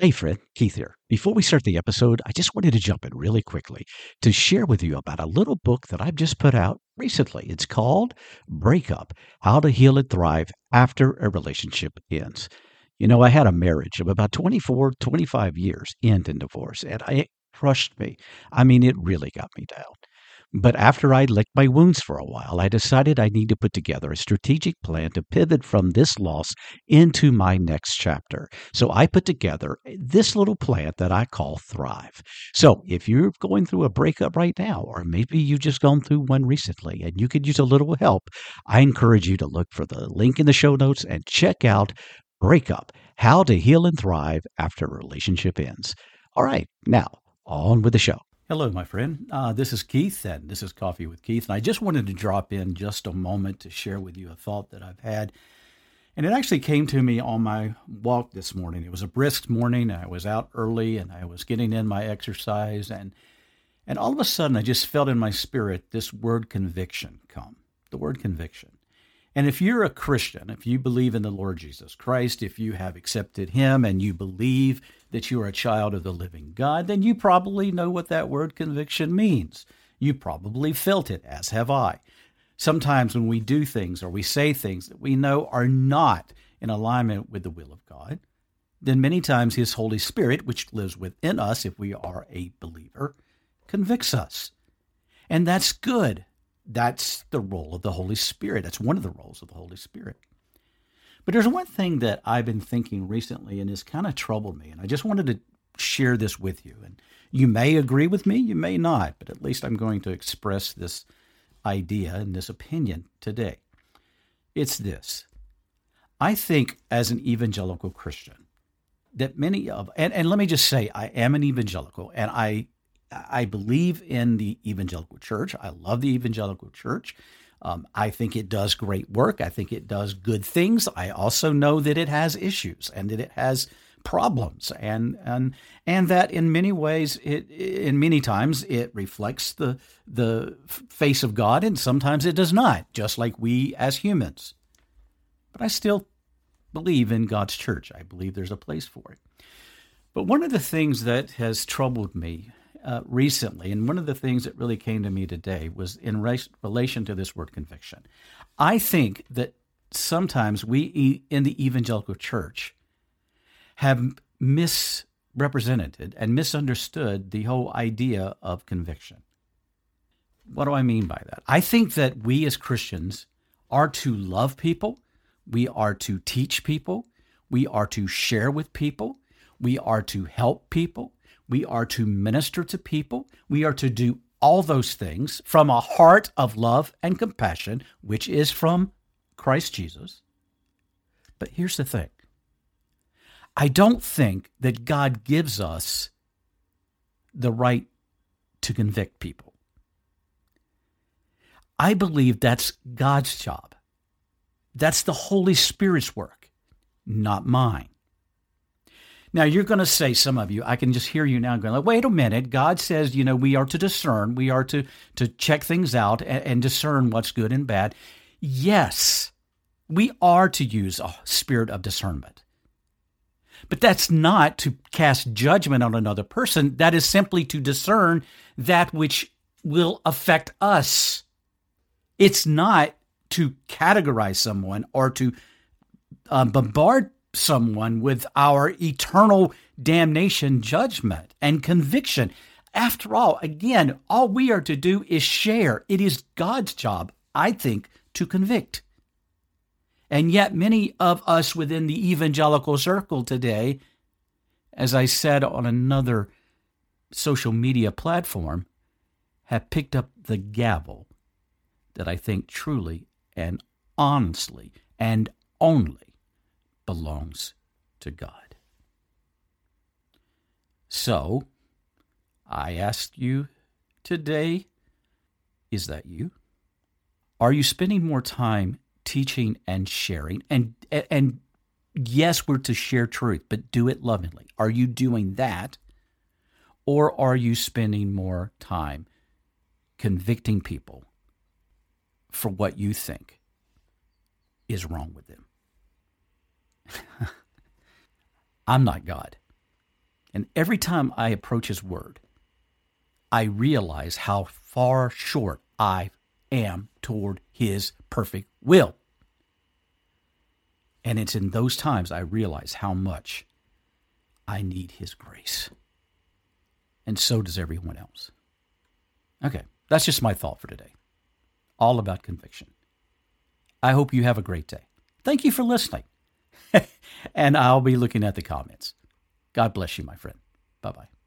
Hey, friend, Keith here. Before we start the episode, I just wanted to jump in really quickly to share with you about a little book that I've just put out recently. It's called Breakup How to Heal and Thrive After a Relationship Ends. You know, I had a marriage of about 24, 25 years, end in divorce, and it crushed me. I mean, it really got me down. But after I'd licked my wounds for a while, I decided I need to put together a strategic plan to pivot from this loss into my next chapter. So I put together this little plan that I call Thrive. So if you're going through a breakup right now, or maybe you've just gone through one recently and you could use a little help, I encourage you to look for the link in the show notes and check out Breakup How to Heal and Thrive After a Relationship Ends. All right, now on with the show. Hello, my friend. Uh, this is Keith, and this is Coffee with Keith. And I just wanted to drop in just a moment to share with you a thought that I've had. And it actually came to me on my walk this morning. It was a brisk morning. I was out early and I was getting in my exercise. And, and all of a sudden, I just felt in my spirit this word conviction come the word conviction. And if you're a Christian, if you believe in the Lord Jesus Christ, if you have accepted Him and you believe that you are a child of the living God, then you probably know what that word conviction means. You probably felt it, as have I. Sometimes when we do things or we say things that we know are not in alignment with the will of God, then many times His Holy Spirit, which lives within us if we are a believer, convicts us. And that's good. That's the role of the Holy Spirit. That's one of the roles of the Holy Spirit. But there's one thing that I've been thinking recently and has kind of troubled me, and I just wanted to share this with you. And you may agree with me, you may not, but at least I'm going to express this idea and this opinion today. It's this I think as an evangelical Christian, that many of and, and let me just say I am an evangelical and I I believe in the evangelical church. I love the evangelical church. Um, I think it does great work. I think it does good things. I also know that it has issues and that it has problems, and and and that in many ways, it in many times it reflects the the face of God, and sometimes it does not. Just like we as humans, but I still believe in God's church. I believe there's a place for it. But one of the things that has troubled me uh, recently, and one of the things that really came to me today was in re- relation to this word conviction. I think that sometimes we in the evangelical church have misrepresented and misunderstood the whole idea of conviction. What do I mean by that? I think that we as Christians are to love people, we are to teach people, we are to share with people, we are to help people, we are to minister to people. We are to do all those things from a heart of love and compassion, which is from Christ Jesus. But here's the thing I don't think that God gives us the right to convict people. I believe that's God's job. That's the Holy Spirit's work, not mine. Now you're going to say, some of you, I can just hear you now going, wait a minute. God says, you know, we are to discern, we are to to check things out and, and discern what's good and bad. Yes, we are to use a spirit of discernment. But that's not to cast judgment on another person. That is simply to discern that which will affect us. It's not to categorize someone or to uh, bombard someone with our eternal damnation judgment and conviction. After all, again, all we are to do is share. It is God's job, I think, to convict. And yet, many of us within the evangelical circle today, as I said on another social media platform, have picked up the gavel that I think truly and honestly and only belongs to God. So, I ask you today is that you? Are you spending more time teaching and sharing? And, and yes, we're to share truth, but do it lovingly. Are you doing that? Or are you spending more time convicting people for what you think is wrong with them? I'm not God. And every time I approach His Word, I realize how far short I am toward His perfect will. And it's in those times I realize how much I need His grace. And so does everyone else. Okay, that's just my thought for today. All about conviction. I hope you have a great day. Thank you for listening. and I'll be looking at the comments. God bless you, my friend. Bye bye.